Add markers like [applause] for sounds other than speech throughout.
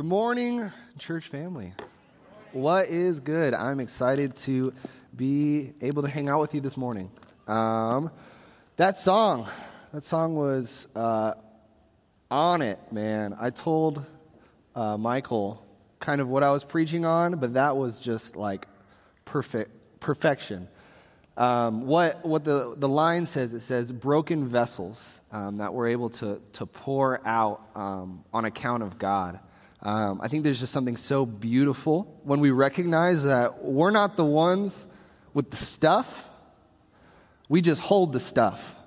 Good morning, church family. What is good? I'm excited to be able to hang out with you this morning. Um, that song, that song was uh, on it, man. I told uh, Michael kind of what I was preaching on, but that was just like perfect perfection. Um, what what the, the line says, it says, broken vessels um, that we're able to, to pour out um, on account of God. Um, I think there's just something so beautiful when we recognize that we're not the ones with the stuff, we just hold the stuff,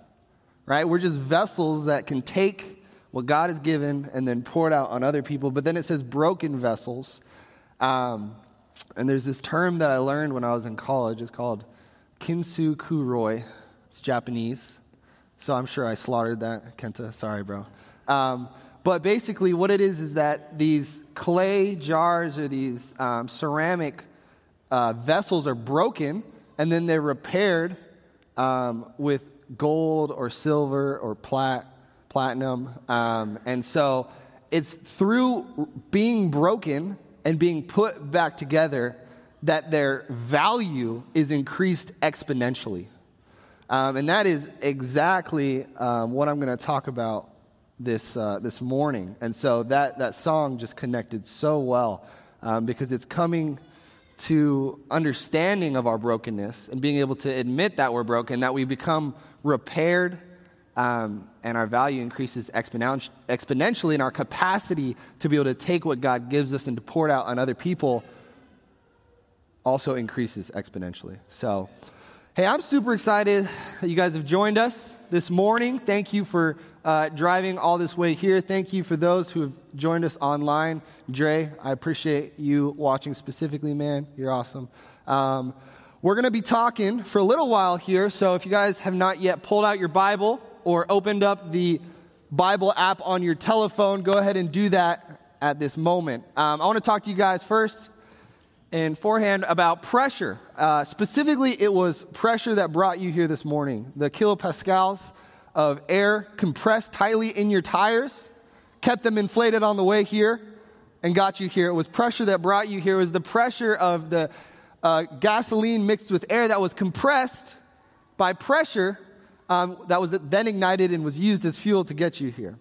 right? We're just vessels that can take what God has given and then pour it out on other people. But then it says broken vessels. Um, and there's this term that I learned when I was in college. It's called Kintsukuroi. It's Japanese. So I'm sure I slaughtered that. Kenta, sorry, bro. Um, but basically, what it is is that these clay jars or these um, ceramic uh, vessels are broken and then they're repaired um, with gold or silver or plat, platinum. Um, and so it's through being broken and being put back together that their value is increased exponentially. Um, and that is exactly um, what I'm going to talk about this, uh, this morning. And so that, that song just connected so well um, because it's coming to understanding of our brokenness and being able to admit that we're broken, that we become repaired, um, and our value increases exponenti- exponentially, and our capacity to be able to take what God gives us and to pour it out on other people also increases exponentially. So, hey, I'm super excited that you guys have joined us this morning. Thank you for uh, driving all this way here. Thank you for those who have joined us online. Dre, I appreciate you watching specifically, man. You're awesome. Um, we're going to be talking for a little while here. So if you guys have not yet pulled out your Bible or opened up the Bible app on your telephone, go ahead and do that at this moment. Um, I want to talk to you guys first and forehand about pressure. Uh, specifically, it was pressure that brought you here this morning. The kilopascals of air compressed tightly in your tires, kept them inflated on the way here, and got you here. It was pressure that brought you here. It was the pressure of the uh, gasoline mixed with air that was compressed by pressure um, that was then ignited and was used as fuel to get you here.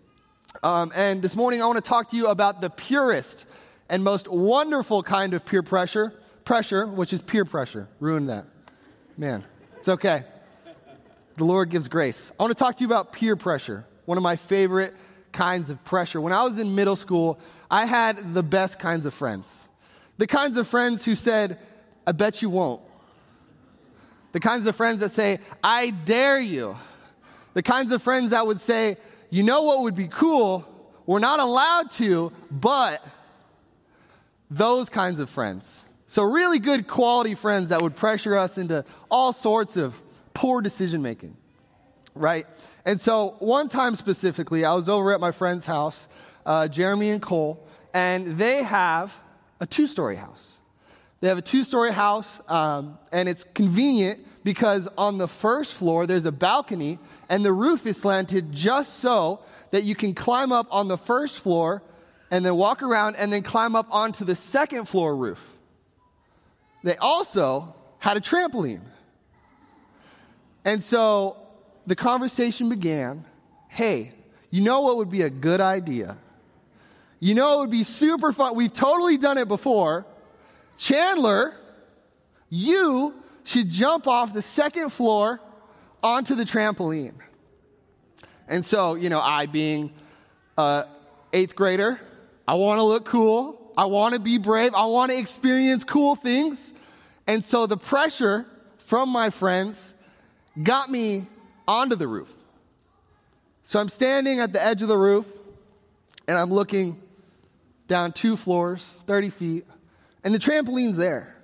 Um, and this morning, I want to talk to you about the purest and most wonderful kind of peer pressure, pressure, which is peer pressure. Ruin that. Man, it's okay. The Lord gives grace. I want to talk to you about peer pressure, one of my favorite kinds of pressure. When I was in middle school, I had the best kinds of friends. The kinds of friends who said, I bet you won't. The kinds of friends that say, I dare you. The kinds of friends that would say, you know what would be cool? We're not allowed to, but those kinds of friends. So, really good quality friends that would pressure us into all sorts of poor decision making, right? And so, one time specifically, I was over at my friend's house, uh, Jeremy and Cole, and they have a two story house. They have a two story house, um, and it's convenient because on the first floor there's a balcony, and the roof is slanted just so that you can climb up on the first floor and then walk around and then climb up onto the second floor roof. They also had a trampoline. And so the conversation began hey, you know what would be a good idea? You know it would be super fun. We've totally done it before. Chandler, you should jump off the second floor onto the trampoline. And so, you know, I being a eighth grader, I want to look cool. I want to be brave. I want to experience cool things. And so the pressure from my friends got me onto the roof. So I'm standing at the edge of the roof and I'm looking down two floors, 30 feet, and the trampoline's there.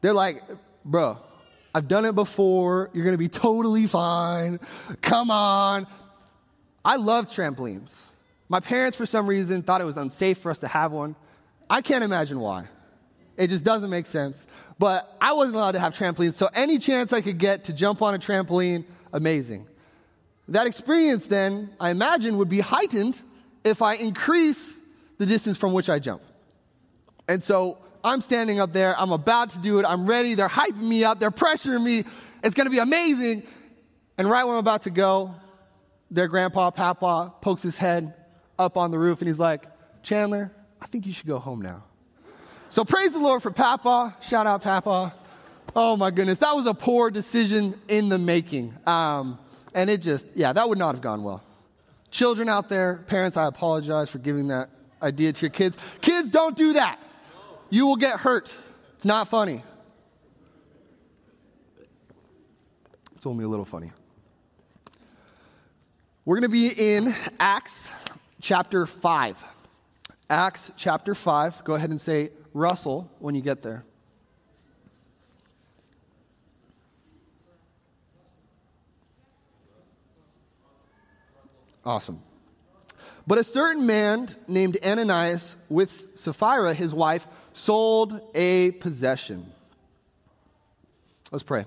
They're like, bro, I've done it before. You're going to be totally fine. Come on. I love trampolines. My parents, for some reason, thought it was unsafe for us to have one. I can't imagine why. It just doesn't make sense. But I wasn't allowed to have trampolines, so any chance I could get to jump on a trampoline, amazing. That experience, then, I imagine, would be heightened if I increase the distance from which I jump. And so I'm standing up there. I'm about to do it. I'm ready. They're hyping me up. They're pressuring me. It's to be amazing. And right when I'm about to go, their grandpa, Papa, pokes his head up on the roof and he's like, Chandler, I think you should go home now. So praise the Lord for Papa. Shout out, Papa. Oh my goodness, that was a poor decision in the making. Um, and it just, yeah, that would not have gone well. Children out there, parents, I apologize for giving that idea to your kids. Kids, don't do that. You will get hurt. It's not funny. It's only a little funny. We're going to be in Acts chapter 5. Acts chapter 5. Go ahead and say Russell when you get there. Awesome. But a certain man named Ananias with Sapphira, his wife, sold a possession. Let's pray.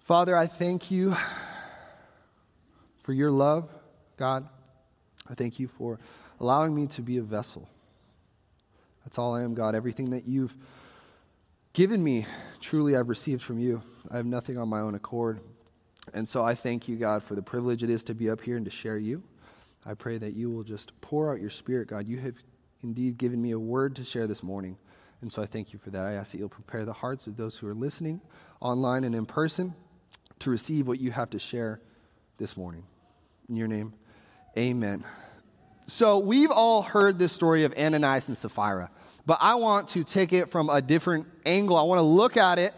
Father, I thank you for your love, God. I thank you for allowing me to be a vessel. That's all I am, God. Everything that you've given me, truly I've received from you. I have nothing on my own accord. And so I thank you, God, for the privilege it is to be up here and to share you. I pray that you will just pour out your spirit, God. You have indeed given me a word to share this morning. And so I thank you for that. I ask that you'll prepare the hearts of those who are listening online and in person to receive what you have to share this morning. In your name, amen. So we've all heard this story of Ananias and Sapphira, but I want to take it from a different angle. I want to look at it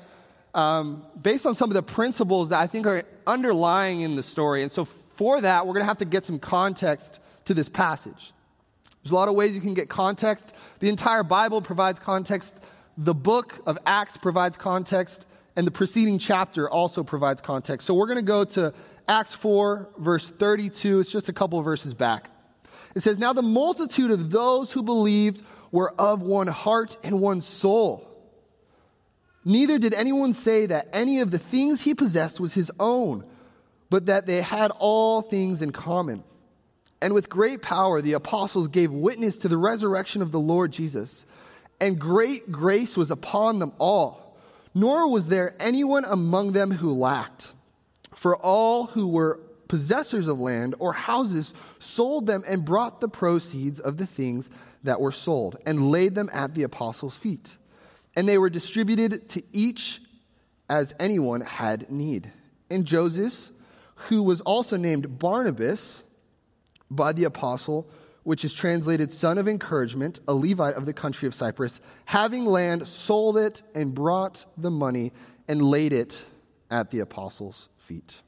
um, based on some of the principles that I think are underlying in the story. And so, for that, we're going to have to get some context to this passage. There's a lot of ways you can get context. The entire Bible provides context, the book of Acts provides context, and the preceding chapter also provides context. So, we're going to go to Acts 4, verse 32. It's just a couple verses back. It says, Now the multitude of those who believed were of one heart and one soul. Neither did anyone say that any of the things he possessed was his own, but that they had all things in common. And with great power, the apostles gave witness to the resurrection of the Lord Jesus. And great grace was upon them all. Nor was there anyone among them who lacked. For all who were possessors of land or houses sold them and brought the proceeds of the things that were sold and laid them at the apostles' feet and they were distributed to each as anyone had need. And Joseph, who was also named Barnabas by the apostle, which is translated son of encouragement, a Levite of the country of Cyprus, having land, sold it and brought the money and laid it at the apostles' feet.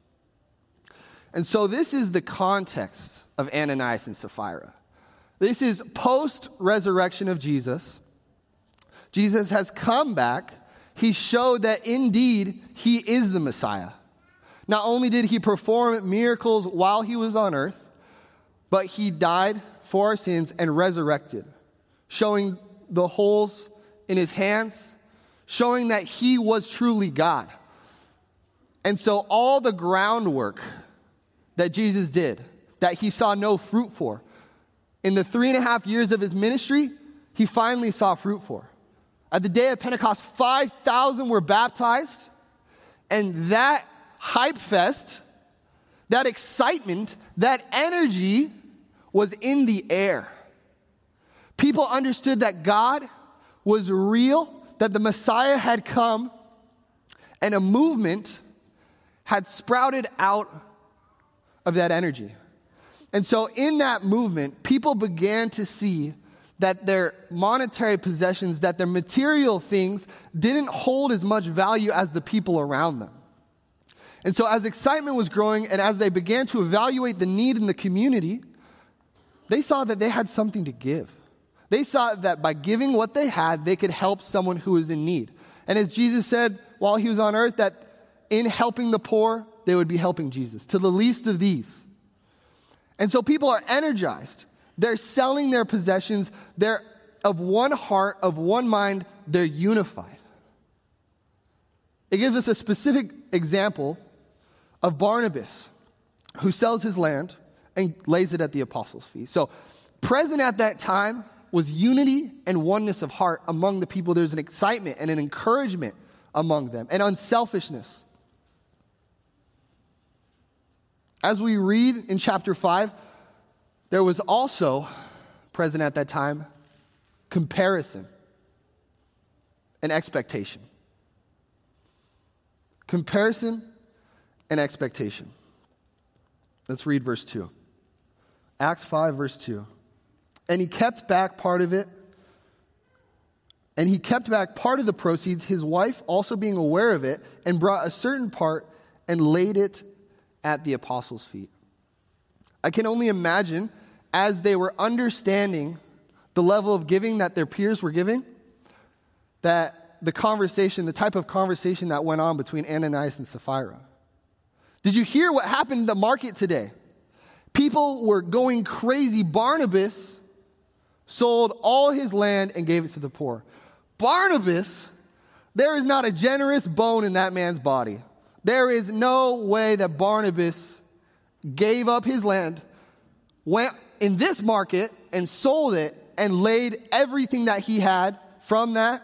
And so this is the context of Ananias and Sapphira. This is post resurrection of Jesus. Jesus has come back, he showed that indeed he is the Messiah. Not only did he perform miracles while he was on earth, but he died for our sins and resurrected, showing the holes in his hands, showing that he was truly God. And so, all the groundwork that Jesus did, that he saw no fruit for, in the three and a half years of his ministry, he finally saw fruit for. At the day of Pentecost, 5,000 were baptized, and that hype fest, that excitement, that energy was in the air. People understood that God was real, that the Messiah had come, and a movement had sprouted out of that energy. And so, in that movement, people began to see that their monetary possessions, that their material things didn't hold as much value as the people around them. And so, as excitement was growing and as they began to evaluate the need in the community, they saw that they had something to give. They saw that by giving what they had, they could help someone who was in need. And as Jesus said while he was on earth, that in helping the poor, they would be helping Jesus, to the least of these. And so people are energized. They're selling their possessions. They're of one heart, of one mind. They're unified. It gives us a specific example of Barnabas, who sells his land and lays it at the apostles' feet. So, present at that time was unity and oneness of heart among the people. There's an excitement and an encouragement among them and unselfishness. As we read in chapter 5, there was also present at that time comparison and expectation. Comparison and expectation. Let's read verse 2. Acts 5, verse 2. And he kept back part of it. And he kept back part of the proceeds, his wife also being aware of it, and brought a certain part and laid it at the apostles' feet. I can only imagine as they were understanding the level of giving that their peers were giving, that the conversation, the type of conversation that went on between Ananias and Sapphira. Did you hear what happened in the market today? People were going crazy. Barnabas sold all his land and gave it to the poor. Barnabas, there is not a generous bone in that man's body. There is no way that Barnabas gave up his land, went in this market and sold it, and laid everything that he had from that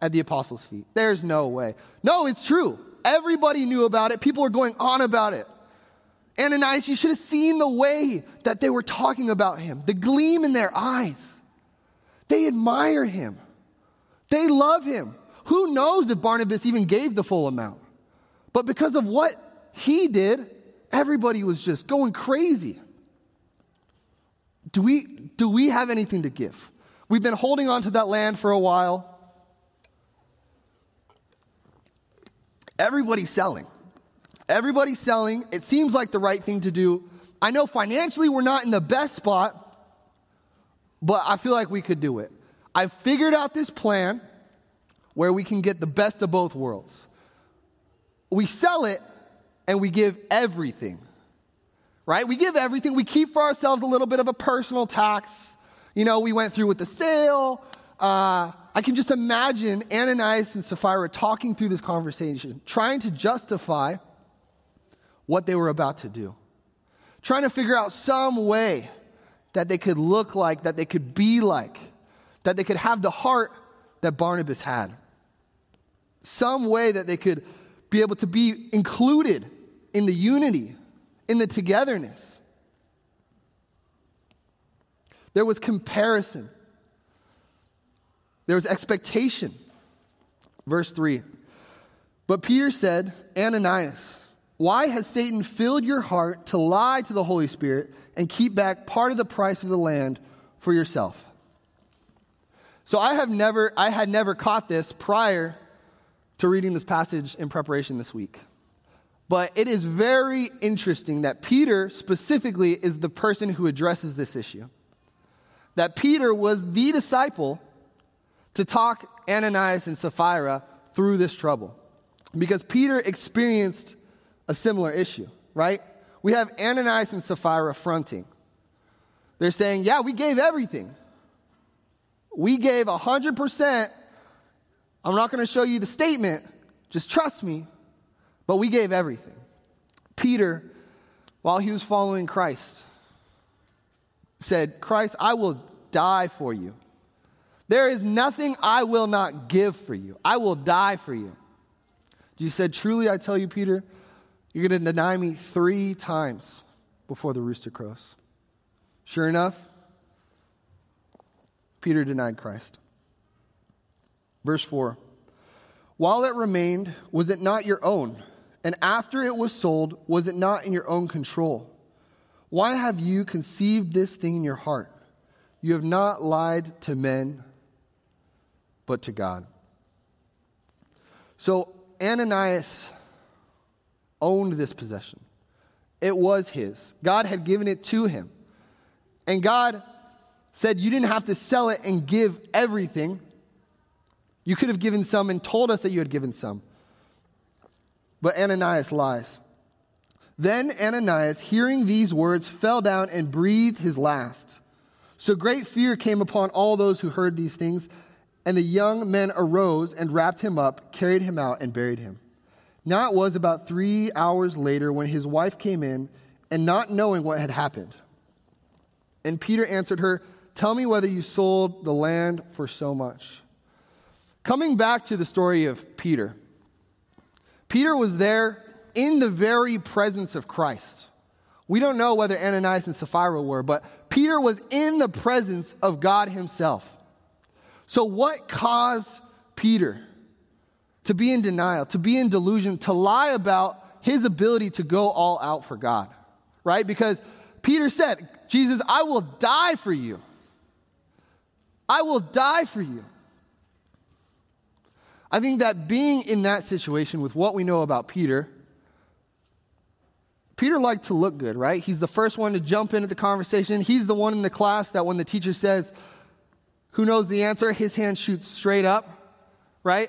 at the apostles' feet. There's no way. No, it's true. Everybody knew about it. People were going on about it. Ananias, you should have seen the way that they were talking about him, the gleam in their eyes. They admire him, they love him. Who knows if Barnabas even gave the full amount? But because of what he did, everybody was just going crazy. Do we, do we have anything to give? We've been holding on to that land for a while. Everybody's selling. Everybody's selling. It seems like the right thing to do. I know financially we're not in the best spot, but I feel like we could do it. I've figured out this plan where we can get the best of both worlds. We sell it and we give everything, right? We give everything. We keep for ourselves a little bit of a personal tax. You know, we went through with the sale. Uh, I can just imagine Ananias and Sapphira talking through this conversation, trying to justify what they were about to do, trying to figure out some way that they could look like, that they could be like, that they could have the heart that Barnabas had. Some way that they could be able to be included in the unity, in the togetherness. There was comparison. There was expectation. Verse 3. But Peter said, Ananias, why has Satan filled your heart to lie to the Holy Spirit and keep back part of the price of the land for yourself? So I have never I had never caught this prior to reading this passage in preparation this week. But it is very interesting that Peter specifically is the person who addresses this issue. That Peter was the disciple to talk Ananias and Sapphira through this trouble. Because Peter experienced a similar issue, right? We have Ananias and Sapphira fronting. They're saying, Yeah, we gave everything. We gave 100%. I'm not going to show you the statement, just trust me. But we gave everything. Peter, while he was following Christ, said, Christ, I will die for you. There is nothing I will not give for you. I will die for you. Jesus said, Truly, I tell you, Peter, you're going to deny me three times before the rooster crows. Sure enough, Peter denied Christ. Verse 4 While it remained, was it not your own? And after it was sold, was it not in your own control? Why have you conceived this thing in your heart? You have not lied to men but to God. So Ananias owned this possession, it was his. God had given it to him. And God said, You didn't have to sell it and give everything. You could have given some and told us that you had given some. But Ananias lies. Then Ananias, hearing these words, fell down and breathed his last. So great fear came upon all those who heard these things. And the young men arose and wrapped him up, carried him out, and buried him. Now it was about three hours later when his wife came in, and not knowing what had happened. And Peter answered her, Tell me whether you sold the land for so much. Coming back to the story of Peter, Peter was there in the very presence of Christ. We don't know whether Ananias and Sapphira were, but Peter was in the presence of God himself. So, what caused Peter to be in denial, to be in delusion, to lie about his ability to go all out for God? Right? Because Peter said, Jesus, I will die for you. I will die for you. I think that being in that situation with what we know about Peter, Peter liked to look good, right? He's the first one to jump into the conversation. He's the one in the class that when the teacher says, Who knows the answer? his hand shoots straight up, right?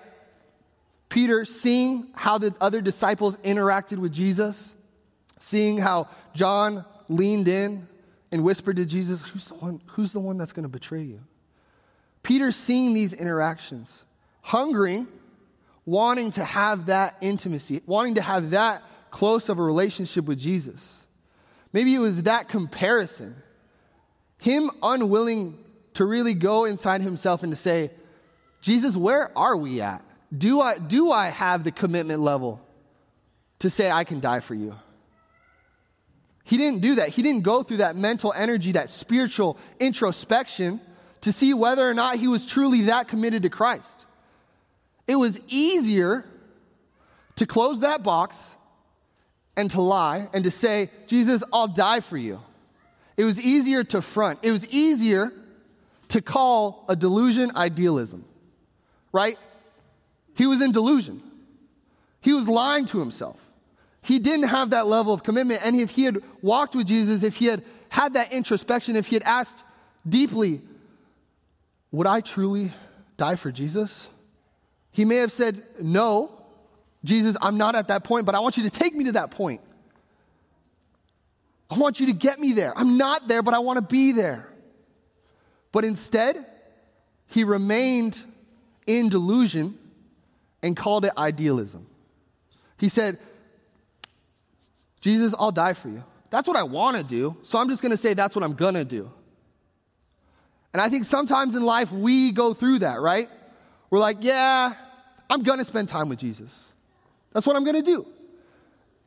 Peter, seeing how the other disciples interacted with Jesus, seeing how John leaned in and whispered to Jesus, Who's the one, who's the one that's going to betray you? Peter, seeing these interactions, hungering, wanting to have that intimacy, wanting to have that close of a relationship with Jesus. Maybe it was that comparison. Him unwilling to really go inside himself and to say, Jesus, where are we at? Do I, do I have the commitment level to say, I can die for you? He didn't do that. He didn't go through that mental energy, that spiritual introspection to see whether or not he was truly that committed to Christ. It was easier to close that box and to lie and to say, Jesus, I'll die for you. It was easier to front. It was easier to call a delusion idealism, right? He was in delusion. He was lying to himself. He didn't have that level of commitment. And if he had walked with Jesus, if he had had that introspection, if he had asked deeply, Would I truly die for Jesus? He may have said, No, Jesus, I'm not at that point, but I want you to take me to that point. I want you to get me there. I'm not there, but I want to be there. But instead, he remained in delusion and called it idealism. He said, Jesus, I'll die for you. That's what I want to do, so I'm just going to say that's what I'm going to do. And I think sometimes in life we go through that, right? We're like, yeah, I'm going to spend time with Jesus. That's what I'm going to do.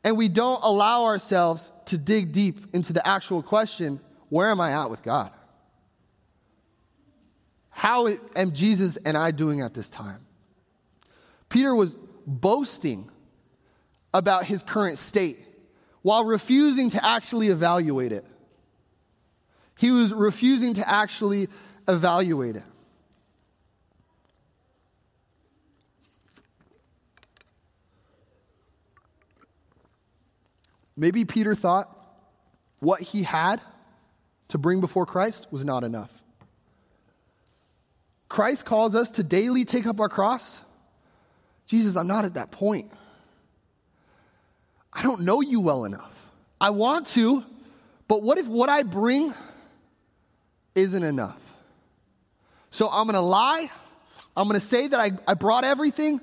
And we don't allow ourselves to dig deep into the actual question where am I at with God? How am Jesus and I doing at this time? Peter was boasting about his current state while refusing to actually evaluate it. He was refusing to actually evaluate it. Maybe Peter thought what he had to bring before Christ was not enough. Christ calls us to daily take up our cross. Jesus, I'm not at that point. I don't know you well enough. I want to, but what if what I bring isn't enough? So I'm gonna lie, I'm gonna say that I, I brought everything,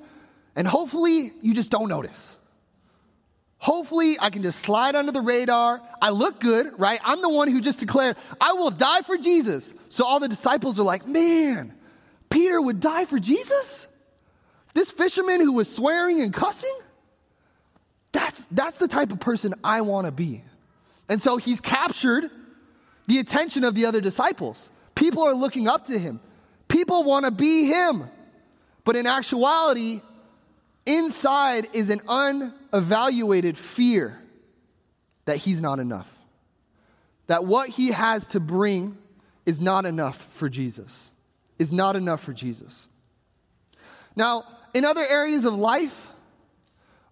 and hopefully you just don't notice. Hopefully, I can just slide under the radar. I look good, right? I'm the one who just declared, I will die for Jesus. So all the disciples are like, man, Peter would die for Jesus? This fisherman who was swearing and cussing? That's, that's the type of person I want to be. And so he's captured the attention of the other disciples. People are looking up to him, people want to be him. But in actuality, inside is an unevaluated fear that he's not enough. That what he has to bring is not enough for Jesus. Is not enough for Jesus. Now, in other areas of life,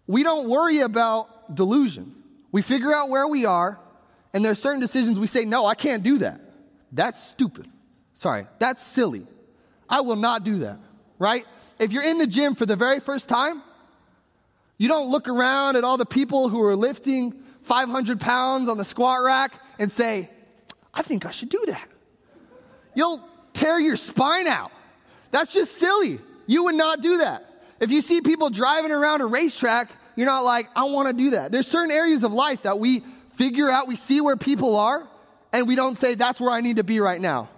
we don't worry about delusion. We figure out where we are, and there are certain decisions we say, no, I can't do that. That's stupid. Sorry, that's silly. I will not do that, right? if you're in the gym for the very first time, you don't look around at all the people who are lifting 500 pounds on the squat rack and say, I think I should do that. You'll tear your spine out. That's just silly. You would not do that. If you see people driving around a racetrack, you're not like, I want to do that. There's certain areas of life that we figure out, we see where people are, and we don't say, that's where I need to be right now.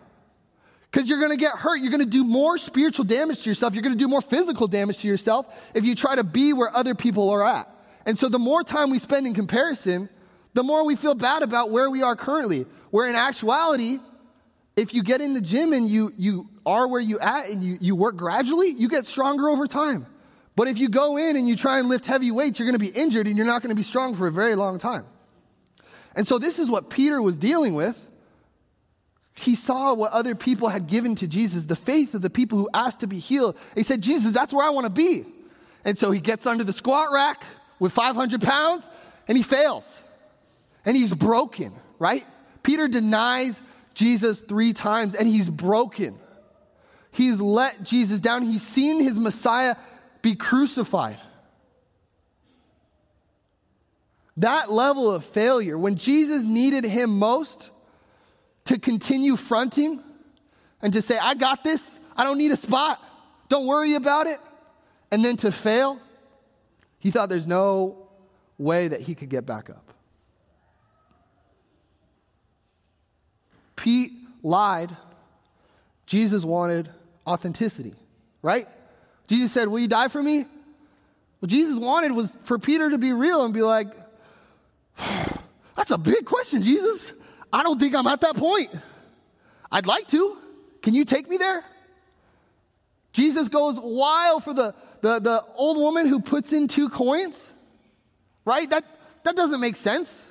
Because you're going to get hurt. You're going to do more spiritual damage to yourself. You're going to do more physical damage to yourself if you try to be where other people are at. And so the more time we spend in comparison, the more we feel bad about where we are currently. Where in actuality, if you get in the gym and you, you are where you at and you, you work gradually, you get stronger over time. But if you go in and you try and lift heavy weights, you're going to be injured and you're not going to be strong for a very long time. And so this is what Peter was dealing with. He saw what other people had given to Jesus, the faith of the people who asked to be healed. He said, Jesus, that's where I want to be. And so he gets under the squat rack with 500 pounds and he fails. And he's broken, right? Peter denies Jesus three times and he's broken. He's let Jesus down. He's seen his Messiah be crucified. That level of failure, when Jesus needed him most, to continue fronting and to say, I got this, I don't need a spot, don't worry about it, and then to fail, he thought there's no way that he could get back up. Pete lied. Jesus wanted authenticity, right? Jesus said, Will you die for me? What Jesus wanted was for Peter to be real and be like, [sighs] That's a big question, Jesus. I don't think I'm at that point. I'd like to. Can you take me there? Jesus goes wild for the, the, the old woman who puts in two coins, right? That, that doesn't make sense.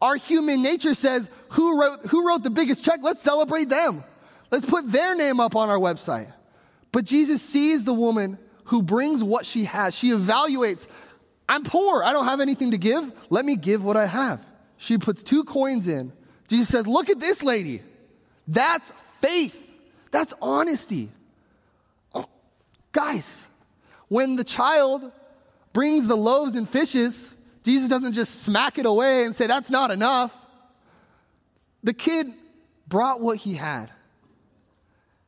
Our human nature says, who wrote, who wrote the biggest check? Let's celebrate them. Let's put their name up on our website. But Jesus sees the woman who brings what she has. She evaluates, I'm poor. I don't have anything to give. Let me give what I have. She puts two coins in. Jesus says, Look at this lady. That's faith. That's honesty. Oh, guys, when the child brings the loaves and fishes, Jesus doesn't just smack it away and say, That's not enough. The kid brought what he had.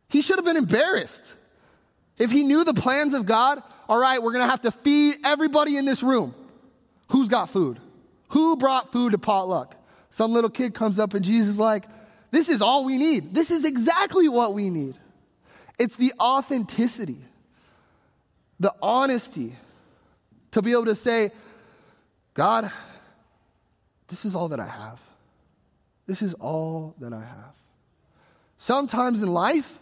He should have been embarrassed. If he knew the plans of God, all right, we're going to have to feed everybody in this room. Who's got food? Who brought food to potluck? Some little kid comes up and Jesus is like, This is all we need. This is exactly what we need. It's the authenticity, the honesty to be able to say, God, this is all that I have. This is all that I have. Sometimes in life,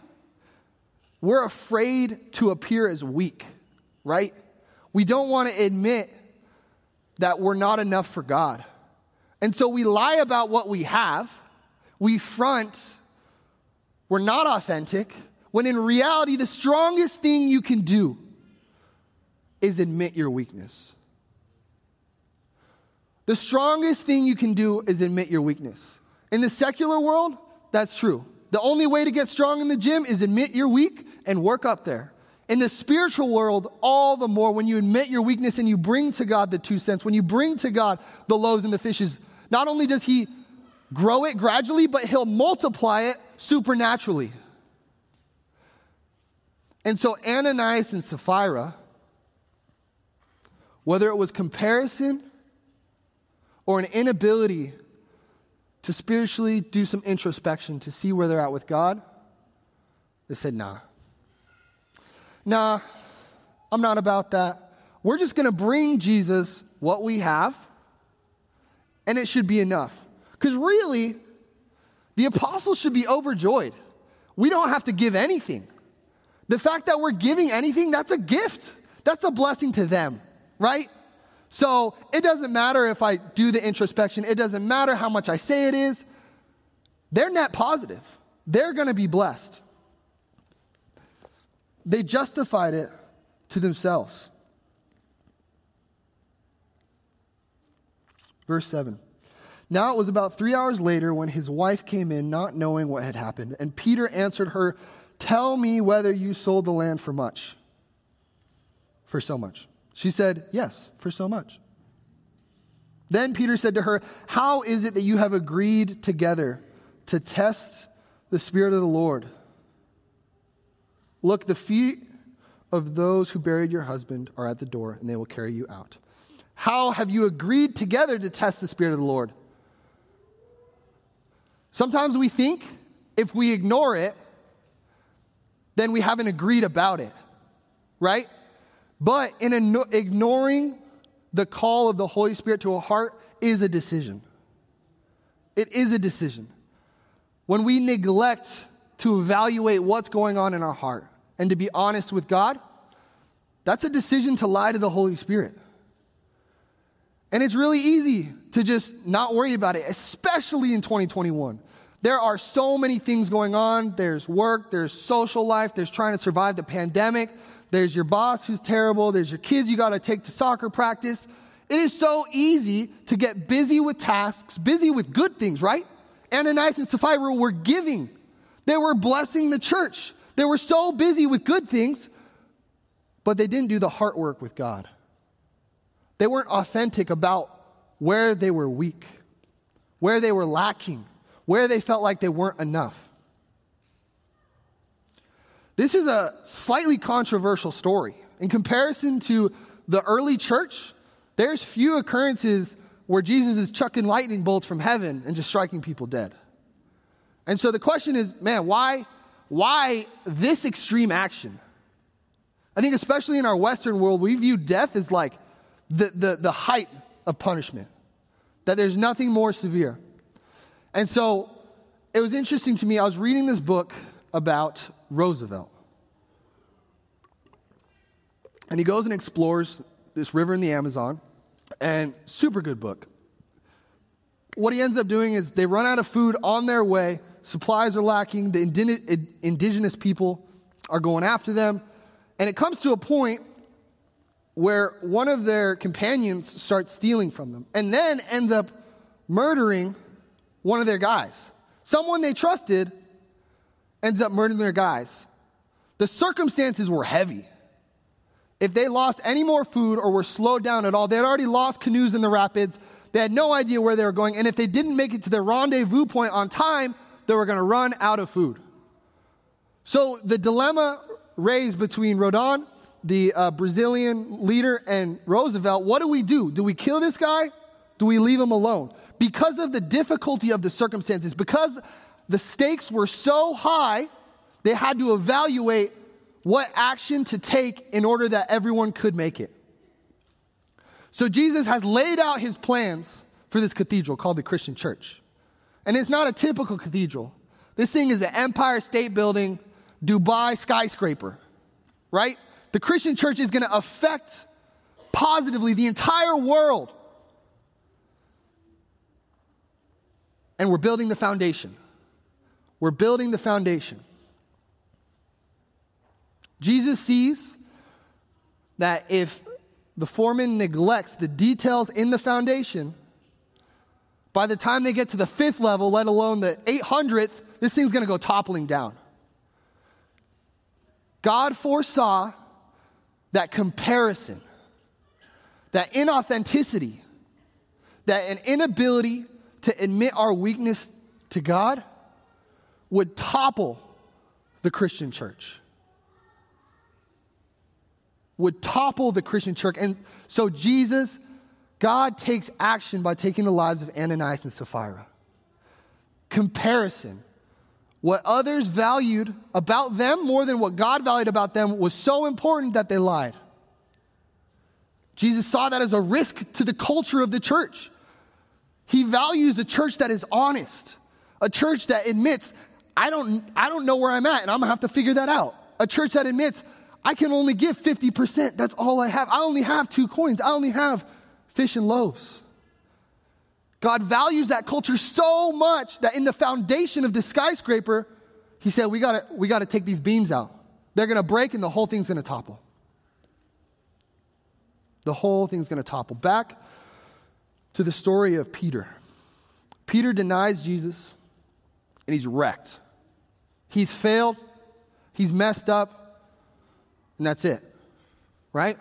we're afraid to appear as weak, right? We don't want to admit that we're not enough for God. And so we lie about what we have, we front, we're not authentic, when in reality, the strongest thing you can do is admit your weakness. The strongest thing you can do is admit your weakness. In the secular world, that's true. The only way to get strong in the gym is admit you're weak and work up there. In the spiritual world, all the more when you admit your weakness and you bring to God the two cents, when you bring to God the loaves and the fishes, not only does He grow it gradually, but He'll multiply it supernaturally. And so, Ananias and Sapphira, whether it was comparison or an inability to spiritually do some introspection to see where they're at with God, they said, nah. Nah, I'm not about that. We're just going to bring Jesus what we have, and it should be enough. Because really, the apostles should be overjoyed. We don't have to give anything. The fact that we're giving anything, that's a gift. That's a blessing to them, right? So it doesn't matter if I do the introspection, it doesn't matter how much I say it is. They're net positive, they're going to be blessed. They justified it to themselves. Verse 7. Now it was about three hours later when his wife came in, not knowing what had happened. And Peter answered her, Tell me whether you sold the land for much. For so much. She said, Yes, for so much. Then Peter said to her, How is it that you have agreed together to test the Spirit of the Lord? Look, the feet of those who buried your husband are at the door, and they will carry you out. How have you agreed together to test the Spirit of the Lord? Sometimes we think if we ignore it, then we haven't agreed about it, right? But in ignoring the call of the Holy Spirit to a heart is a decision. It is a decision. When we neglect to evaluate what's going on in our heart and to be honest with God, that's a decision to lie to the Holy Spirit. And it's really easy to just not worry about it, especially in 2021. There are so many things going on. There's work, there's social life, there's trying to survive the pandemic, there's your boss who's terrible, there's your kids you got to take to soccer practice. It is so easy to get busy with tasks, busy with good things, right? Ananias and Sapphira were giving, they were blessing the church. They were so busy with good things, but they didn't do the heart work with God. They weren't authentic about where they were weak, where they were lacking, where they felt like they weren't enough. This is a slightly controversial story. In comparison to the early church, there's few occurrences where Jesus is chucking lightning bolts from heaven and just striking people dead. And so the question is, man, why, why this extreme action? I think, especially in our Western world, we view death as like the, the, the height of punishment, that there's nothing more severe. And so it was interesting to me. I was reading this book about Roosevelt. And he goes and explores this river in the Amazon. And super good book. What he ends up doing is they run out of food on their way, supplies are lacking, the indigenous people are going after them. And it comes to a point where one of their companions starts stealing from them and then ends up murdering one of their guys. Someone they trusted ends up murdering their guys. The circumstances were heavy if they lost any more food or were slowed down at all, they had already lost canoes in the rapids. They had no idea where they were going. And if they didn't make it to their rendezvous point on time, they were going to run out of food. So the dilemma raised between Rondon, the uh, Brazilian leader, and Roosevelt what do we do? Do we kill this guy? Do we leave him alone? Because of the difficulty of the circumstances, because the stakes were so high, they had to evaluate what action to take in order that everyone could make it. So Jesus has laid out his plans for this cathedral called the Christian Church. And it's not a typical cathedral. This thing is an Empire State Building, Dubai skyscraper, right? The Christian church is going to affect positively the entire world. And we're building the foundation. We're building the foundation. Jesus sees that if the foreman neglects the details in the foundation, by the time they get to the fifth level, let alone the 800th, this thing's going to go toppling down. God foresaw that comparison, that inauthenticity, that an inability to admit our weakness to God would topple the Christian church would topple the Christian church. And so Jesus, God takes action by taking the lives of Ananias and Sapphira. Comparison. What others valued about them more than what God valued about them was so important that they lied. Jesus saw that as a risk to the culture of the church. He values a church that is honest, a church that admits, I don't, I don't know where I'm at and I'm gonna have to figure that out. A church that admits, I can only give 50%. That's all I have. I only have two coins. I only have fish and loaves. God values that culture so much that in the foundation of this skyscraper, he said, We gotta, we gotta take these beams out. They're gonna break and the whole thing's gonna topple. The whole thing's gonna topple. Back to the story of Peter. Peter denies Jesus and he's wrecked. He's failed, he's messed up, and that's it. Right?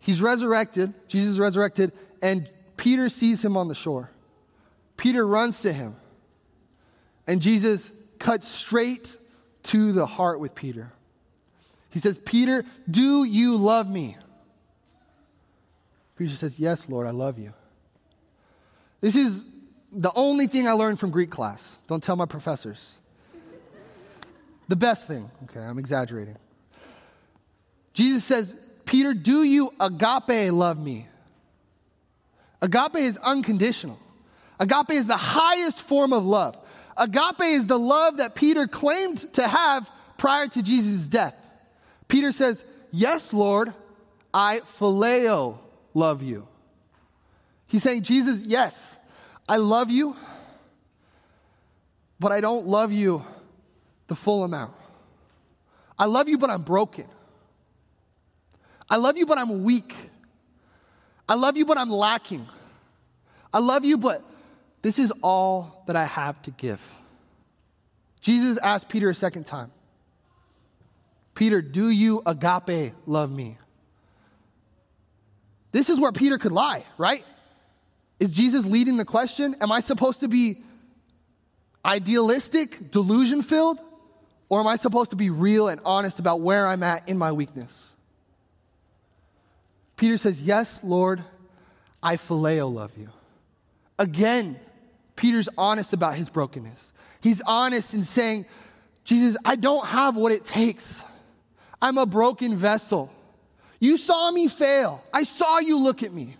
He's resurrected, Jesus resurrected, and Peter sees him on the shore. Peter runs to him, and Jesus cuts straight to the heart with Peter. He says, Peter, do you love me? Peter says, Yes, Lord, I love you. This is the only thing I learned from Greek class. Don't tell my professors. the best thing. Okay, I'm exaggerating. Jesus says, Peter, do you agape love me? Agape is unconditional. Agape is the highest form of love. Agape is the love that Peter claimed to have prior to Jesus' death. Peter says, Yes, Lord, I phileo love you. He's saying, Jesus, yes, I love you, but I don't love you the full amount. I love you, but I'm broken. I love you, but I'm weak. I love you, but I'm lacking. I love you, but this is all that I have to give. Jesus asked Peter a second time Peter, do you agape love me? This is where Peter could lie, right? Is Jesus leading the question? Am I supposed to be idealistic, delusion filled? Or am I supposed to be real and honest about where I'm at in my weakness? Peter says, Yes, Lord, I phileo love you. Again, Peter's honest about his brokenness. He's honest in saying, Jesus, I don't have what it takes. I'm a broken vessel. You saw me fail. I saw you look at me.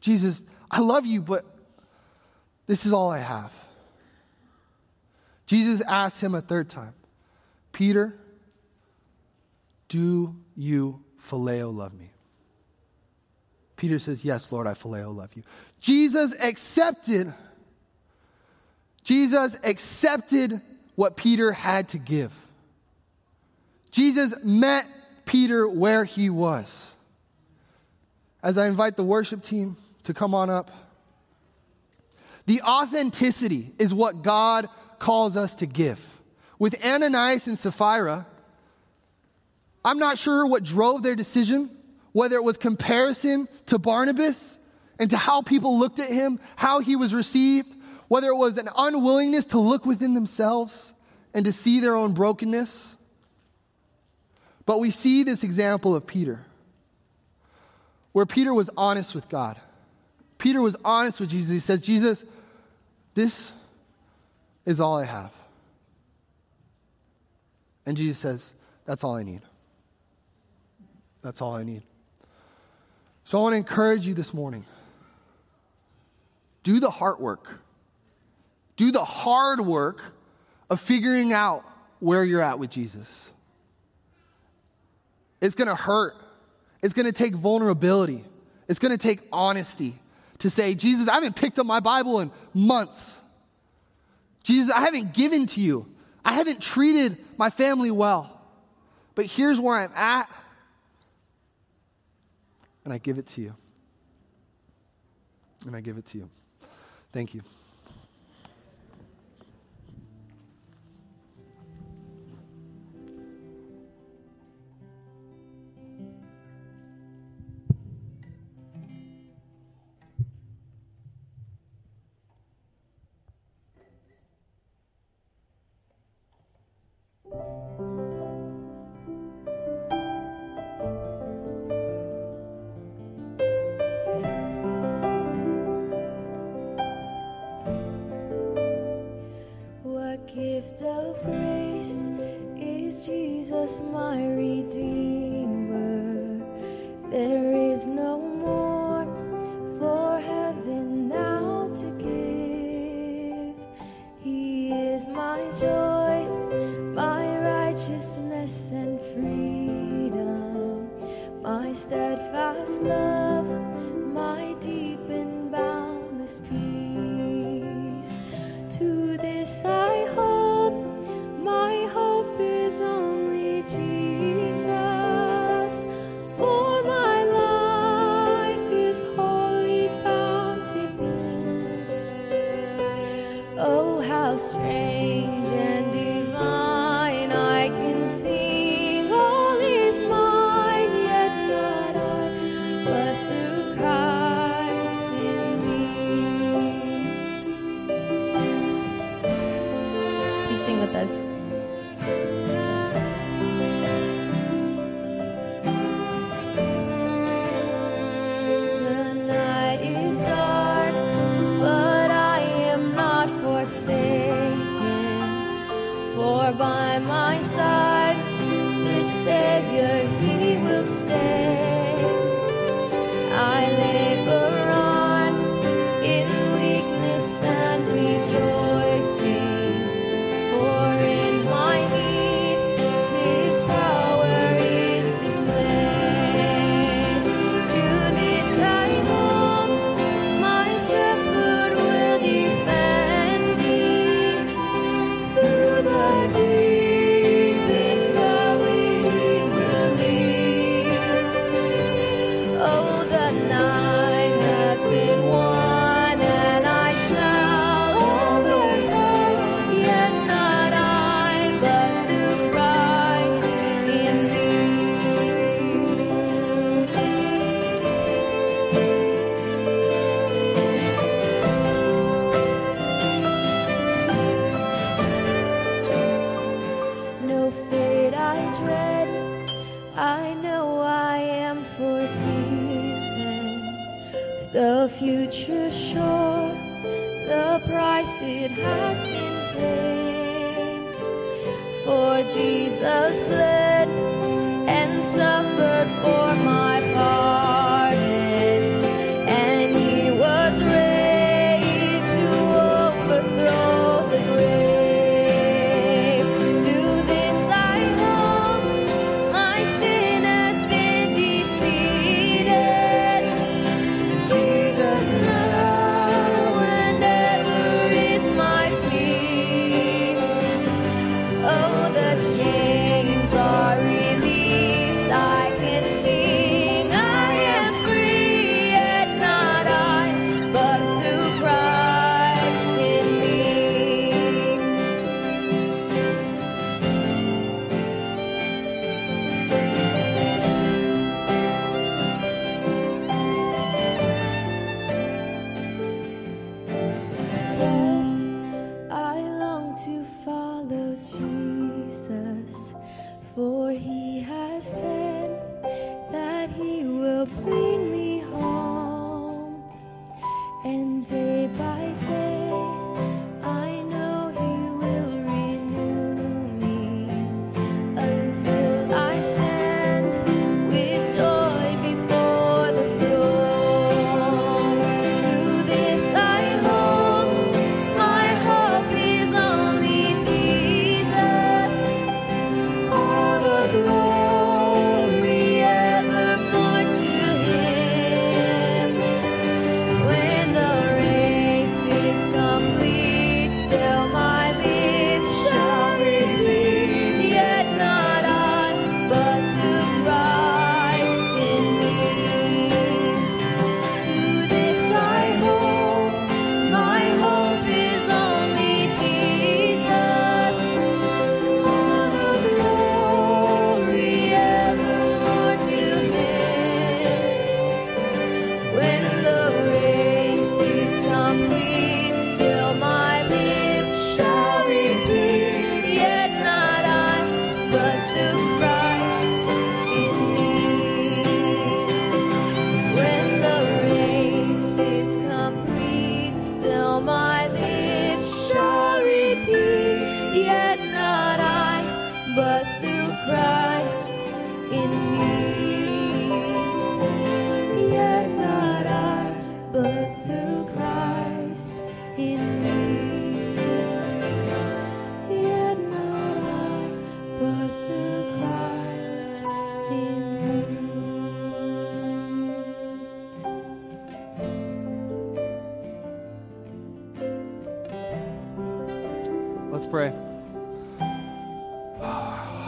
Jesus, I love you, but this is all I have. Jesus asked him a third time, Peter, do you phileo love me? Peter says, Yes, Lord, I phileo love you. Jesus accepted, Jesus accepted what Peter had to give. Jesus met Peter where he was. As I invite the worship team to come on up, the authenticity is what God calls us to give. With Ananias and Sapphira, I'm not sure what drove their decision, whether it was comparison to Barnabas and to how people looked at him, how he was received, whether it was an unwillingness to look within themselves and to see their own brokenness. But we see this example of Peter, where Peter was honest with God. Peter was honest with Jesus. He says, Jesus, this is all I have. And Jesus says, That's all I need. That's all I need. So I want to encourage you this morning do the heart work, do the hard work of figuring out where you're at with Jesus. It's going to hurt. It's going to take vulnerability. It's going to take honesty to say, Jesus, I haven't picked up my Bible in months. Jesus, I haven't given to you. I haven't treated my family well. But here's where I'm at, and I give it to you. And I give it to you. Thank you.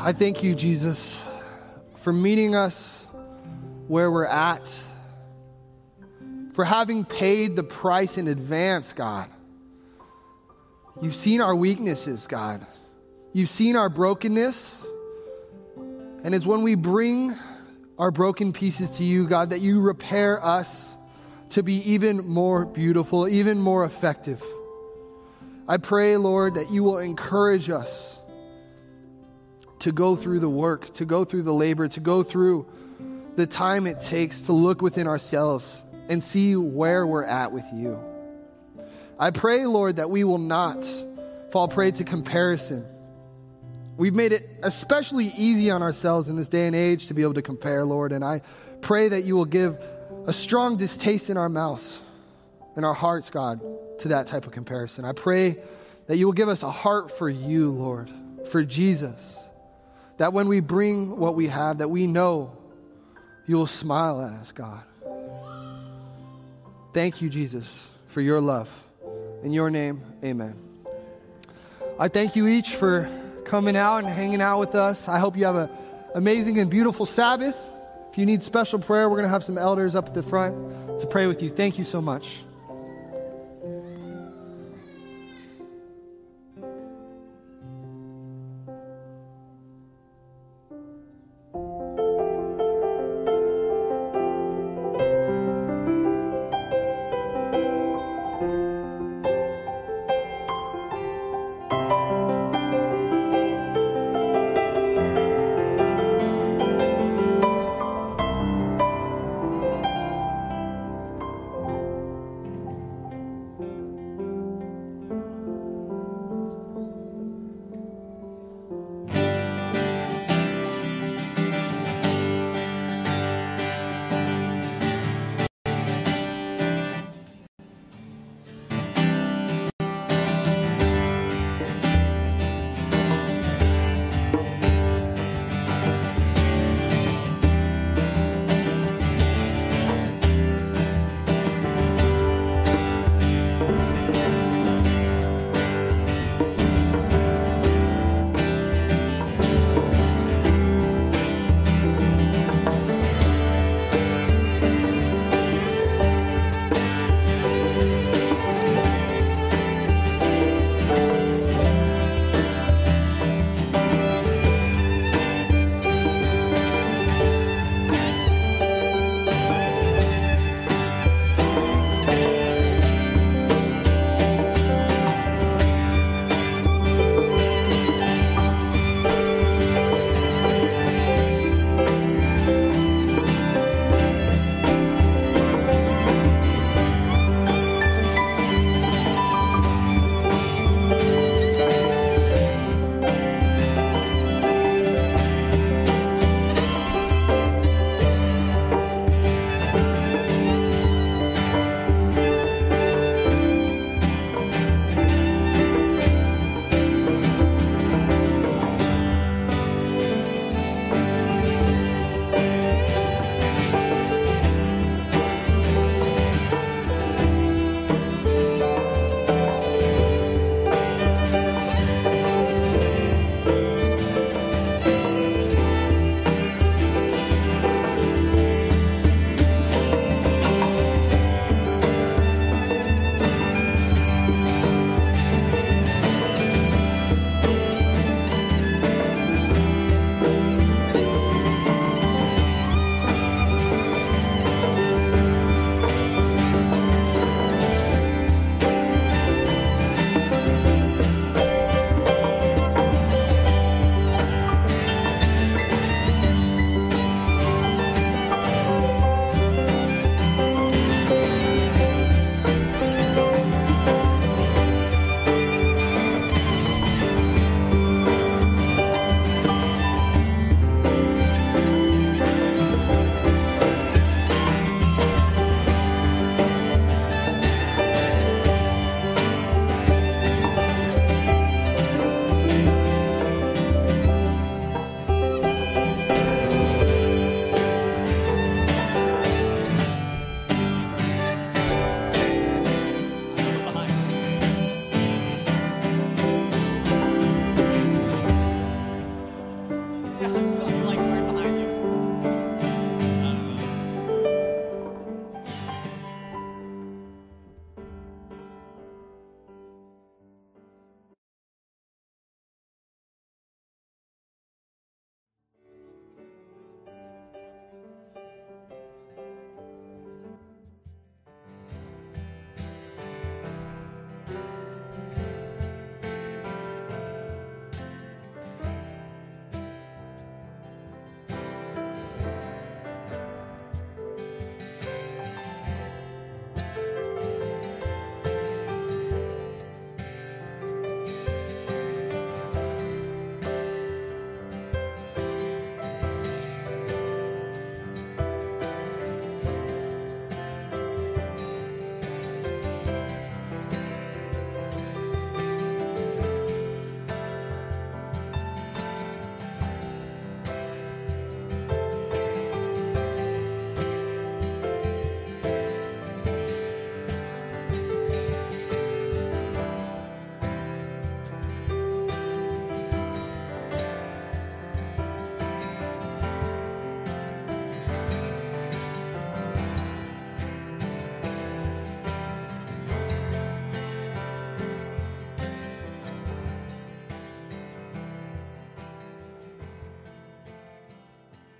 I thank you, Jesus, for meeting us where we're at, for having paid the price in advance, God. You've seen our weaknesses, God. You've seen our brokenness. And it's when we bring our broken pieces to you, God, that you repair us to be even more beautiful, even more effective. I pray, Lord, that you will encourage us to go through the work, to go through the labor, to go through the time it takes to look within ourselves and see where we're at with you. I pray, Lord, that we will not fall prey to comparison We've made it especially easy on ourselves in this day and age to be able to compare, Lord. And I pray that you will give a strong distaste in our mouths, in our hearts, God, to that type of comparison. I pray that you will give us a heart for you, Lord, for Jesus. That when we bring what we have, that we know you will smile at us, God. Thank you, Jesus, for your love. In your name, amen. I thank you each for coming out and hanging out with us. I hope you have an amazing and beautiful Sabbath. If you need special prayer, we're going to have some elders up at the front to pray with you. Thank you so much.